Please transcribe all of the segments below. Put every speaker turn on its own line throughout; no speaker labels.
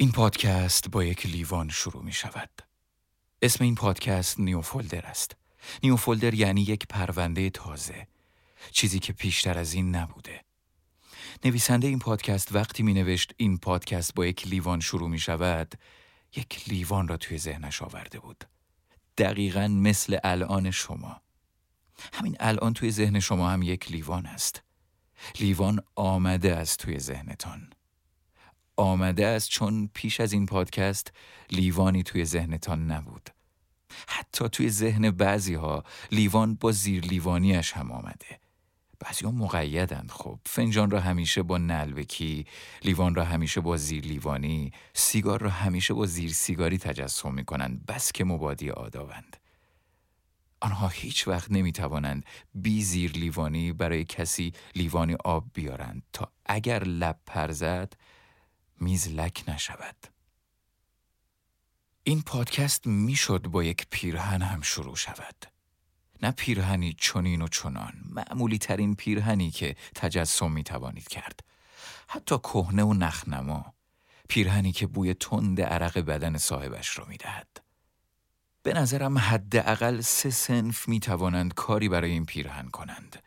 این پادکست با یک لیوان شروع می شود. اسم این پادکست نیوفولدر است. نیوفولدر یعنی یک پرونده تازه. چیزی که پیشتر از این نبوده. نویسنده این پادکست وقتی می نوشت این پادکست با یک لیوان شروع می شود یک لیوان را توی ذهنش آورده بود. دقیقا مثل الان شما. همین الان توی ذهن شما هم یک لیوان است. لیوان آمده از توی ذهنتان. آمده است چون پیش از این پادکست لیوانی توی ذهنتان نبود. حتی توی ذهن بعضی ها لیوان با زیر لیوانیش هم آمده. بعضی ها مقیدند خب فنجان را همیشه با نلبکی لیوان را همیشه با زیر لیوانی سیگار را همیشه با زیر سیگاری تجسم می کنند بس که مبادی آدابند آنها هیچ وقت نمی توانند بی زیر لیوانی برای کسی لیوانی آب بیارند تا اگر لب پرزد میز لک نشود. این پادکست می‌شد با یک پیرهن هم شروع شود. نه پیرهنی چنین و چنان معمولی ترین پیرهنی که تجسم می توانید کرد. حتی کهنه و نخنما پیرهنی که بوی تند عرق بدن صاحبش رو می دهد. به نظرم حداقل سه سنف می توانند کاری برای این پیرهن کنند.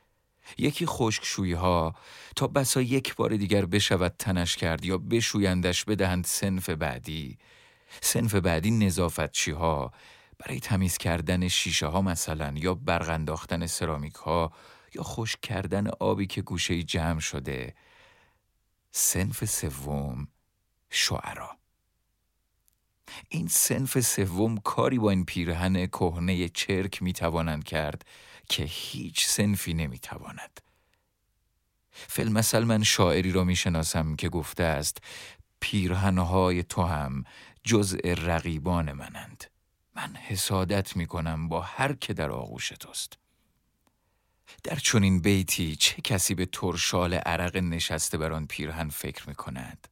یکی خشکشویی ها تا بسا یک بار دیگر بشود تنش کرد یا بشویندش بدهند سنف بعدی. سنف بعدی نظافتچی ها برای تمیز کردن شیشه ها مثلا یا برق انداختن سرامیک ها یا خشک کردن آبی که گوشه جمع شده. سنف سوم شعرا. این سنف سوم کاری با این پیرهن کهنه چرک می توانند کرد که هیچ سنفی نمی تواند. فیلم من شاعری را می شناسم که گفته است پیرهنهای تو هم جزء رقیبان منند. من حسادت می کنم با هر که در آغوش توست. در چنین بیتی چه کسی به ترشال عرق نشسته بر آن پیرهن فکر می کند؟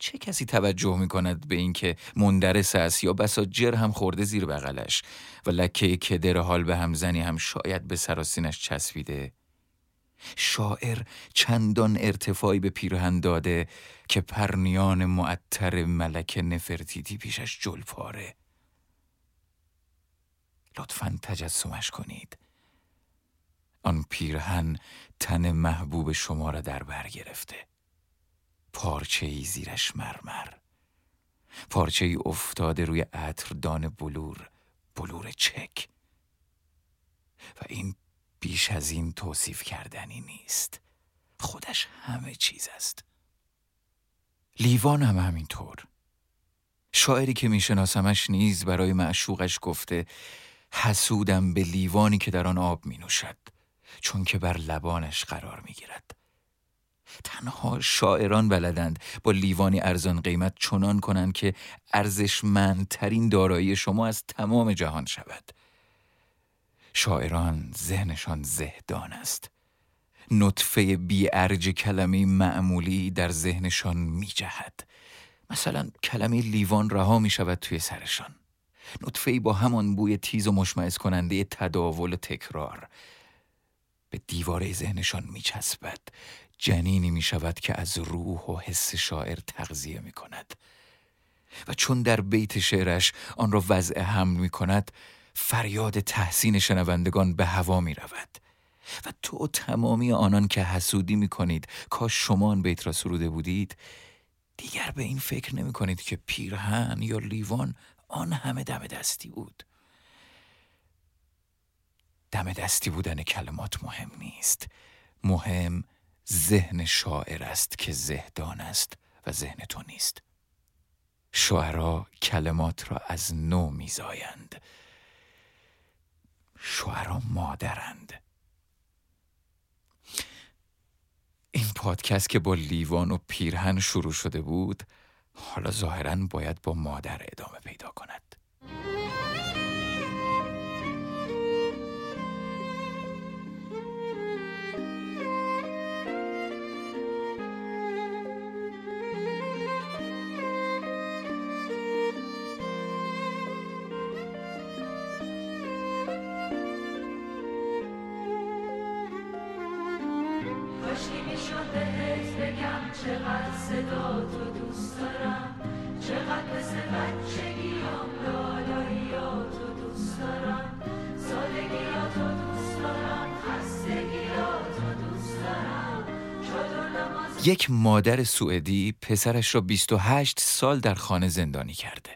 چه کسی توجه می کند به اینکه مندرس است یا بسا جر هم خورده زیر بغلش و لکه کدر حال به همزنی هم شاید به سراسینش چسبیده؟ شاعر چندان ارتفاعی به پیرهن داده که پرنیان معطر ملک نفرتیتی پیشش جل پاره لطفا تجسمش کنید. آن پیرهن تن محبوب شما را در بر گرفته. پارچه ای زیرش مرمر. پارچه ای افتاده روی عطردان بلور بلور چک. و این بیش از این توصیف کردنی نیست. خودش همه چیز است. لیوان هم همینطور. شاعری که میشناسمش نیز برای معشوقش گفته حسودم به لیوانی که در آن آب می نوشد چون که بر لبانش قرار می گیرد تنها شاعران بلدند. با لیوانی ارزان قیمت چنان کنند که ارزشمندترین دارایی شما از تمام جهان شود. شاعران ذهنشان زهدان است. نطفه بی ارج کلمه معمولی در ذهنشان می جهد مثلا کلمه لیوان رها می شود توی سرشان. نطفه با همان بوی تیز و مشمعز کننده تداول و تکرار به دیواره ذهنشان می چسبد جنینی می شود که از روح و حس شاعر تغذیه می کند و چون در بیت شعرش آن را وضع حمل می کند فریاد تحسین شنوندگان به هوا می رود و تو تمامی آنان که حسودی می کنید کاش شما آن بیت را سروده بودید دیگر به این فکر نمی کنید که پیرهن یا لیوان آن همه دم دستی بود. دم دستی بودن کلمات مهم نیست. مهم ذهن شاعر است که زهدان است و ذهن تو نیست. شعرا کلمات را از نو میزایند. شعرا مادرند. این پادکست که با لیوان و پیرهن شروع شده بود حالا ظاهرا باید با مادر ادامه پیدا کند. یک مادر سوئدی پسرش را 28 سال در خانه زندانی کرده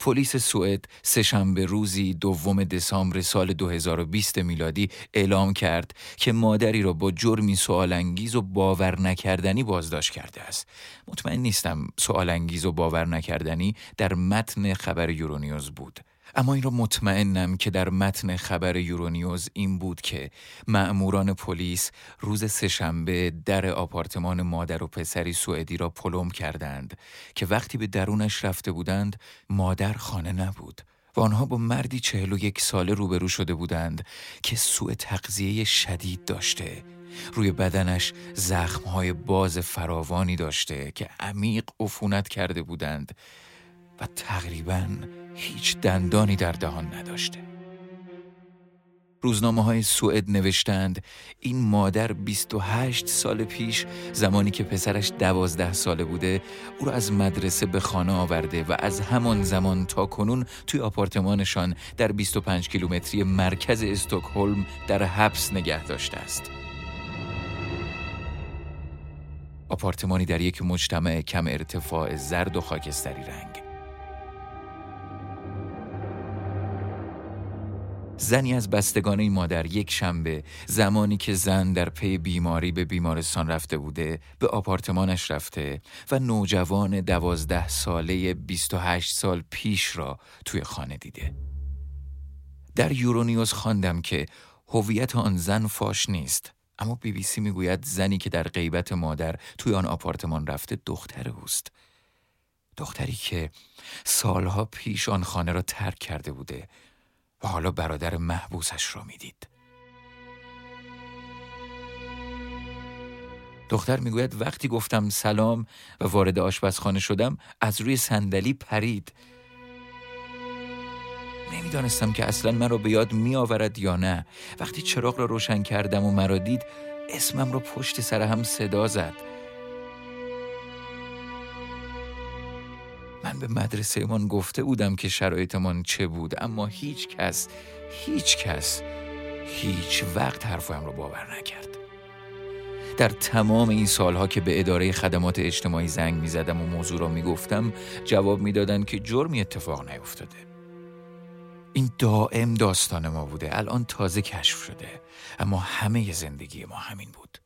پلیس سوئد سهشنبه روزی دوم دسامبر سال 2020 میلادی اعلام کرد که مادری را با جرمی سوالانگیز و باور نکردنی بازداشت کرده است. مطمئن نیستم سوالانگیز و باور نکردنی در متن خبر یورونیوز بود. اما این را مطمئنم که در متن خبر یورونیوز این بود که مأموران پلیس روز سهشنبه در آپارتمان مادر و پسری سوئدی را پلم کردند که وقتی به درونش رفته بودند مادر خانه نبود و آنها با مردی چهل و یک ساله روبرو شده بودند که سوء تغذیه شدید داشته. روی بدنش زخمهای باز فراوانی داشته که عمیق عفونت کرده بودند. و تقریبا هیچ دندانی در دهان نداشته روزنامه های سوئد نوشتند این مادر 28 سال پیش زمانی که پسرش دوازده ساله بوده او را از مدرسه به خانه آورده و از همان زمان تا کنون توی آپارتمانشان در 25 کیلومتری مرکز استکهلم در حبس نگه داشته است. آپارتمانی در یک مجتمع کم ارتفاع زرد و خاکستری رنگ زنی از بستگان این مادر یک شنبه زمانی که زن در پی بیماری به بیمارستان رفته بوده به آپارتمانش رفته و نوجوان دوازده ساله 28 سال پیش را توی خانه دیده. در یورونیوز خواندم که هویت آن زن فاش نیست اما بی بی سی می‌گوید زنی که در غیبت مادر توی آن آپارتمان رفته دختر اوست. دختری که سالها پیش آن خانه را ترک کرده بوده و حالا برادر محبوسش را می‌دید. دختر می‌گوید وقتی گفتم سلام و وارد آشپزخانه شدم از روی صندلی پرید. نمی‌دانستم که اصلا مرا به یاد می آورد یا نه. وقتی چراغ را روشن کردم و مرا دید اسمم را پشت سر هم صدا زد. من به مدرسه من گفته بودم که شرایطمان چه بود اما هیچ کس هیچ کس هیچ وقت حرفم رو باور نکرد. در تمام این سالها که به اداره خدمات اجتماعی زنگ می زدم و موضوع را می گفتم جواب می‌دادند که جرمی اتفاق نیفتاده. این دائم داستان ما بوده الان تازه کشف شده اما همه زندگی ما همین بود.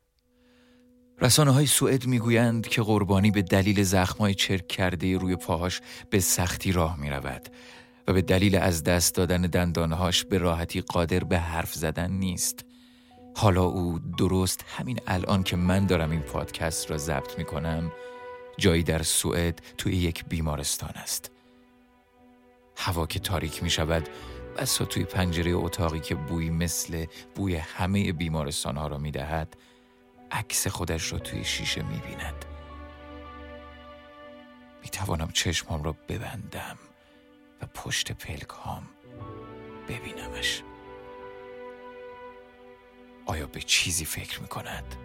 رسانه های سوئد می‌گویند که قربانی به دلیل زخمای چرک کرده روی پاهاش به سختی راه می رود و به دلیل از دست دادن دندانهاش به راحتی قادر به حرف زدن نیست. حالا او درست همین الان که من دارم این پادکست را ضبط می کنم جایی در سوئد توی یک بیمارستان است. هوا که تاریک می شود بسا توی پنجره اتاقی که بوی مثل بوی همه بیمارستان ها را می دهد عکس خودش را توی شیشه می بیند. می توانم چشمام را ببندم و پشت پلکام ببینمش. آیا به چیزی فکر می کند؟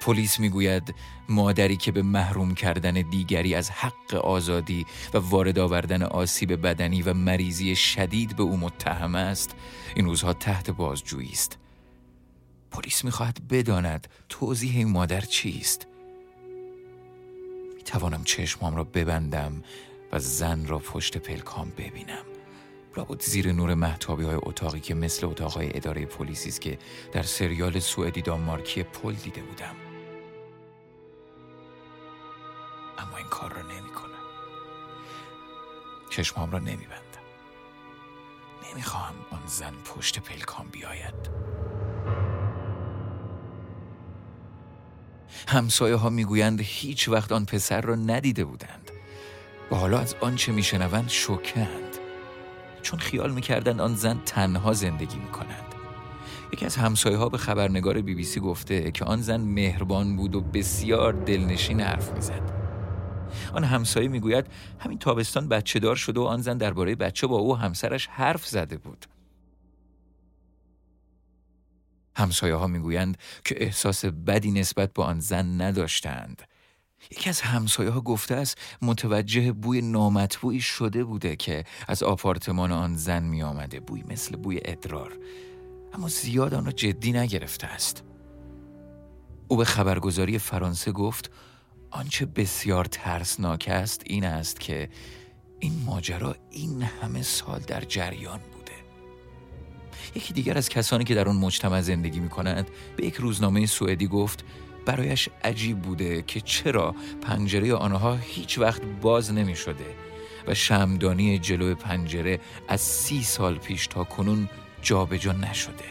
پلیس می‌گوید مادری که به محروم کردن دیگری از حق آزادی و وارد آوردن آسیب بدنی و مریضی شدید به او متهم است این روزها تحت بازجویی است. پلیس می‌خواهد بداند توضیح این مادر چیست. می‌توانم چشمام را ببندم و زن را پشت پلکام ببینم. لابد زیر نور محتابی های اتاقی که مثل اتاقهای اداره پلیسی است که در سریال سوئدی دانمارکی پل دیده بودم. اما این کار را نمی کنم چشمام را نمی بندم نمی خواهم آن زن پشت پلکان بیاید. همسایه ها می‌گویند هیچ وقت آن پسر را ندیده بودند. و حالا از آنچه میشنوند شوکند چون خیال می‌کردند آن زن تنها زندگی می‌کنند یکی از همسایه ها به خبرنگار بی بی سی گفته که آن زن مهربان بود و بسیار دلنشین حرف می‌زد. آن همسایه می‌گوید همین تابستان بچه دار شده و آن زن درباره بچه با او همسرش حرف زده بود. همسایه ها می‌گویند که احساس بدی نسبت به آن زن نداشتند. یکی از همسایه ها گفته است متوجه بوی نامطبوعی شده بوده که از آپارتمان آن زن می آمده بوی مثل بوی ادرار. اما زیاد آن را جدی نگرفته است. او به خبرگزاری فرانسه گفت آنچه بسیار ترسناک است این است که این ماجرا این همه سال در جریان بوده. یکی دیگر از کسانی که در آن مجتمع زندگی می کنند به یک روزنامه سوئدی گفت برایش عجیب بوده که چرا پنجره آنها هیچ وقت باز نمی شده و شمدانی جلو پنجره از سی سال پیش تا کنون جابجا نشده.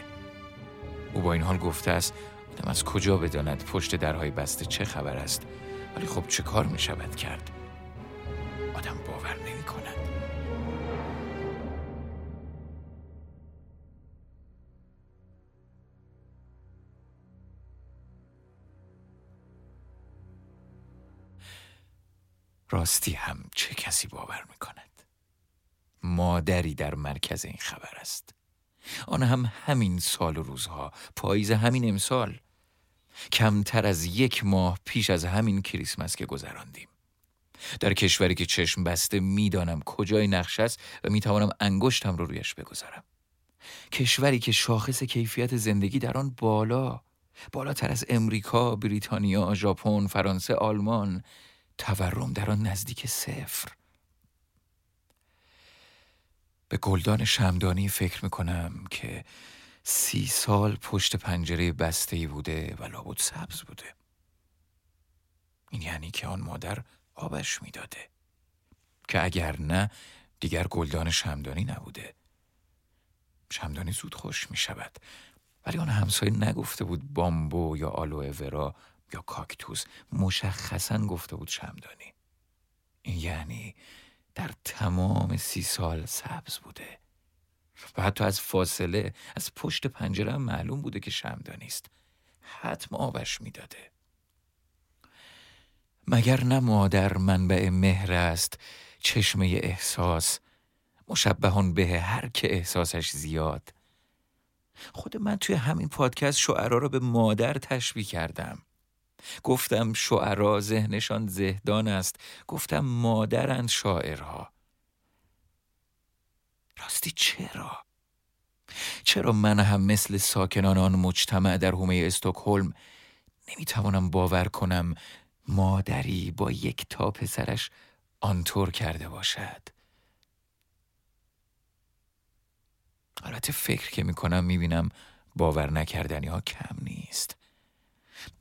او با این حال گفته است آدم از کجا بداند پشت درهای بسته چه خبر است؟ ولی خب چه کار می شود کرد؟ آدم باور نمی کند راستی هم چه کسی باور می کند مادری در مرکز این خبر است. آن هم همین سال و روزها پاییز همین امسال. کمتر از یک ماه پیش از همین کریسمس که گذراندیم. در کشوری که چشم بسته می‌دانم کجای نقش است و می‌توانم انگشتم رو رویش بگذارم. کشوری که شاخص کیفیت زندگی در آن بالا بالاتر از امریکا، بریتانیا، ژاپن، فرانسه، آلمان تورم در آن نزدیک صفر. به گلدان شمدانی فکر می‌کنم که سی سال پشت پنجره بسته ای بوده و لابد سبز بوده. این یعنی که آن مادر آبش می‌داده. که اگر نه دیگر گلدان شمدانی نبوده. شمدانی زود خوش می شود ولی آن همسایه نگفته بود بامبو یا آلوه ورا یا کاکتوس. مشخصا گفته بود شمدانی. این یعنی در تمام سی سال سبز بوده. و حتی از فاصله از پشت پنجره هم معلوم بوده که شمدانی است. حتم آبش می‌داده. مگر نه مادر منبع مهر است چشمه احساس. مشبهان به هر که احساسش زیاد. خود من توی همین پادکست شعرا را به مادر تشبیه کردم. گفتم شعرا ذهنشان زهدان است. گفتم مادرند شاعرها. راستی چرا؟ چرا من هم مثل ساکنان آن مجتمع در حومه استکهلم نمی‌توانم باور کنم مادری با یک تا پسرش آنطور کرده باشد البته فکر که می‌کنم می‌بینم باور نکردنی ها کم نیست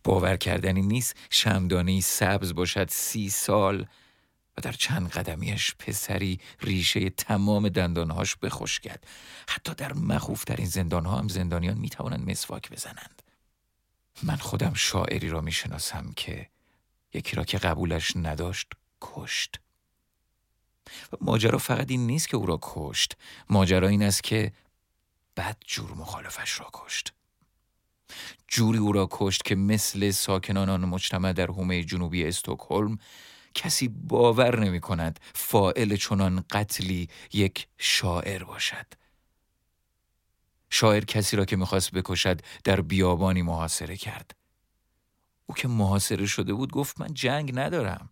باور کردنی نیست شمدانی سبز باشد سی سال و در چند قدمیش پسری ریشه تمام دندانهاش بخشکد حتی در مخوفترین زندانها هم زندانیان می‌توانند مسواک بزنند. من خودم شاعری را می‌شناسم که یکی را که قبولش نداشت کشت. ماجرا فقط این نیست که او را کشت. ماجرا این است که بد جور مخالفش را کشت. جوری او را کشت که مثل ساکنان آن مجتمع در حومه جنوبی استکهلم کسی باور نمی کند فائل چنان قتلی یک شاعر باشد. شاعر کسی را که می‌خواست بکشد در بیابانی محاصره کرد. او که محاصره شده بود گفت من جنگ ندارم.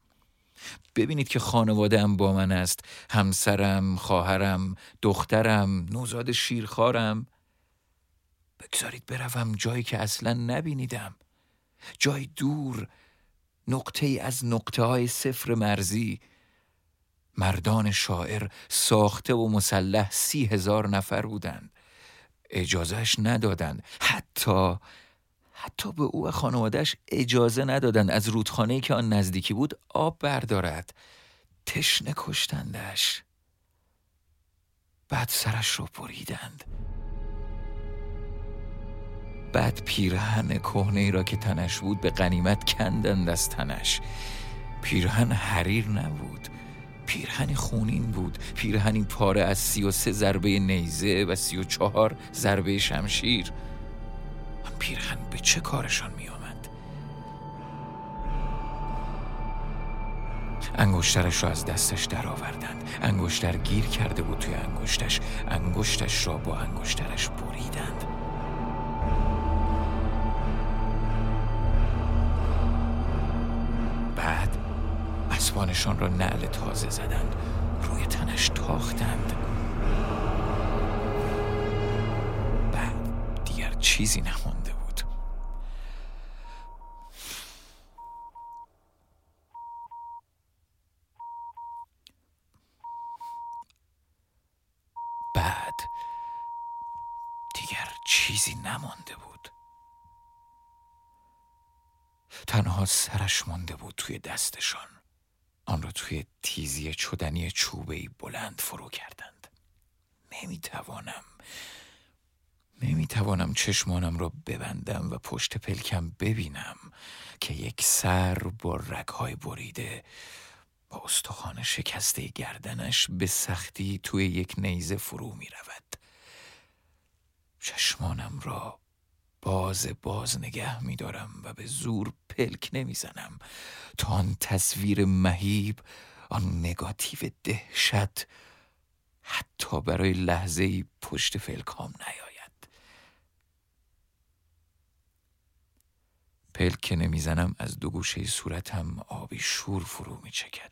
ببینید که خانوادم با من است. همسرم، خواهرم، دخترم، نوزاد شیرخوارم. بگذارید بروم جایی که اصلا نبینیدم. جای دور نقطه ای از نقطه های صفر مرزی. مردان شاعر ساخته و مسلح سی هزار نفر بودند. اجازهش ندادند. حتی حتی به او و خانوادهش اجازه ندادند. از رودخانه که آن نزدیکی بود آب بردارد. تشنه کشتندش. بعد سرش رو بریدند. بعد پیرهن کهنه ای را که تنش بود به قنیمت کندند از تنش. پیرهن حریر نبود پیرهنی خونین بود پیرهنی پاره از سی و سه ضربه نیزه و سی و چهار ضربه شمشیر. پیرهن به چه کارشان می آمد؟ انگشترش را از دستش درآوردند. انگشتر گیر کرده بود توی انگشتش. انگشتش را با انگشترش بریدند. اسبانشان را نعل تازه زدند. روی تنش تاختند. بعد دیگر چیزی نمانده بود. بعد دیگر چیزی نمانده بود. تنها سرش مانده بود توی دستشان. آن را توی تیزی چدنی چوبهی بلند فرو کردند نمی‌توانم نمی‌توانم چشمانم را ببندم و پشت پلکم ببینم که یک سر با رگهای بریده با استخوان شکسته گردنش به سختی توی یک نیزه فرو می رود. چشمانم را باز باز نگه می دارم و به زور پلک نمی زنم تا آن تصویر مهیب آن نگاتیو دهشت حتی برای لحظه پشت فلکام نیاید. پلک که نمی‌زنم از دو گوشه صورتم آبی شور فرو می چکد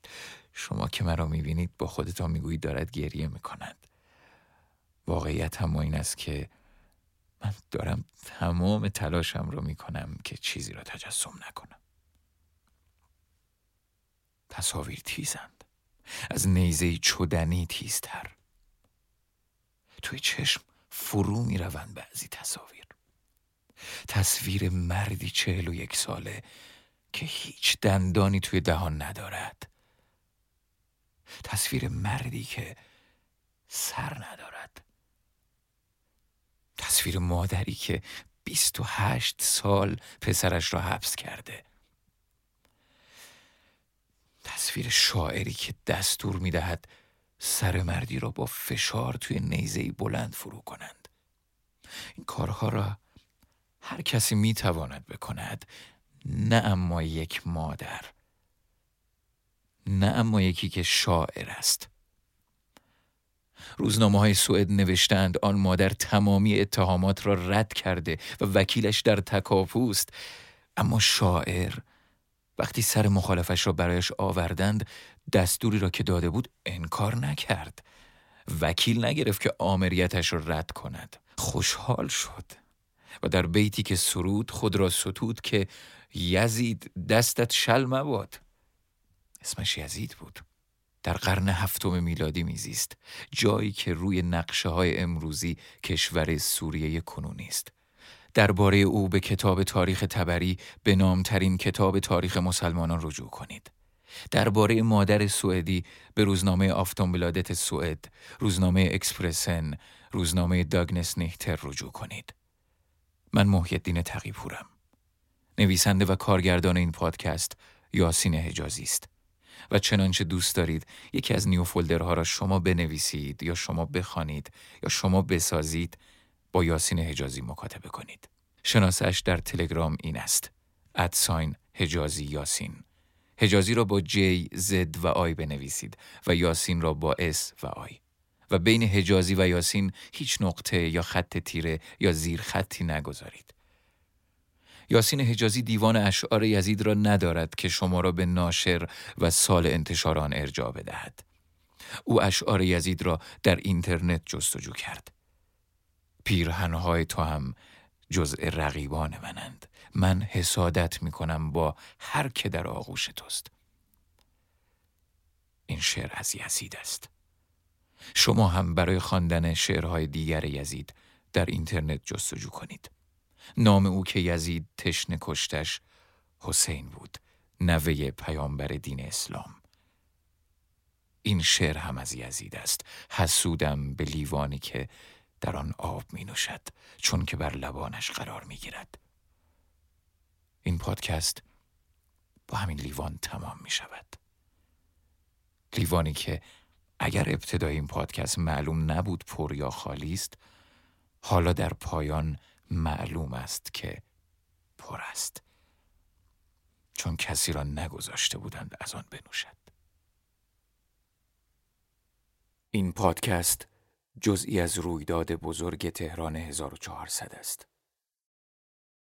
شما که مرا می بینید با خودتان می‌گویید دارد گریه می کند واقعیت هم این است که من دارم تمام تلاشم رو می کنم که چیزی را تجسم نکنم. تصاویر تیزند. از نیزه چدنی تیزتر. توی چشم فرو می روند بعضی تصاویر. تصویر مردی چهل و یک ساله که هیچ دندانی توی دهان ندارد. تصویر مردی که سر ندارد. تصویر مادری که بیست و هشت سال پسرش را حبس کرده. تصویر شاعری که دستور می دهد سر مردی را با فشار توی نیزه بلند فرو کنند. این کارها را هر کسی می تواند بکند. نه اما یک مادر نه اما یکی که شاعر است. روزنامه های سوئد نوشتند آن مادر تمامی اتهامات را رد کرده و وکیلش در تکاپوست. اما شاعر وقتی سر مخالفش را برایش آوردند دستوری را که داده بود انکار نکرد. وکیل نگرفت که آمریتش را رد کند. خوشحال شد و در بیتی که سرود خود را ستود که یزید دستت شل مباد. اسمش یزید بود. در قرن هفتم میلادی میزیست جایی که روی نقشه های امروزی کشور سوریه کنونی است. درباره او به کتاب تاریخ تبری به نامترین کتاب تاریخ مسلمانان رجوع کنید. درباره مادر سوئدی به روزنامه آفتانبلادت سوئد روزنامه اکسپرسن روزنامه داگنس نیهتر رجوع کنید. من محیدین تقیپورم نویسنده و کارگردان این پادکست یاسین حجازی است. و چنانچه دوست دارید یکی از نیو فولدرها را شما بنویسید یا شما بخوانید یا شما بسازید با یاسین حجازی مکاتبه کنید. شناسش در تلگرام این است. at sign حجازی یاسین. حجازی را با J، Z و I بنویسید و یاسین را با S و I. و بین حجازی و یاسین هیچ نقطه یا خط تیره یا زیر خطی نگذارید. یاسین حجازی دیوان اشعار یزید را ندارد که شما را به ناشر و سال انتشار آن ارجاع بدهد. او اشعار یزید را در اینترنت جستجو کرد. پیرهنهای تو هم جزء رقیبان منند. من حسادت می کنم با هر که در آغوش توست. این شعر از یزید است. شما هم برای خواندن شعرهای دیگر یزید در اینترنت جستجو کنید. نام او که یزید تشنه کشتش حسین بود نوه پیامبر دین اسلام. این شعر هم از یزید است. حسودم به لیوانی که در آن آب می نوشد چون که بر لبانش قرار می گیرد. این پادکست با همین لیوان تمام می شود. لیوانی که اگر ابتدای این پادکست معلوم نبود پر یا خالی است حالا در پایان معلوم است که پر است. چون کسی را نگذاشته بودند از آن بنوشد. این پادکست جزئی از رویداد بزرگ تهران 1400 است.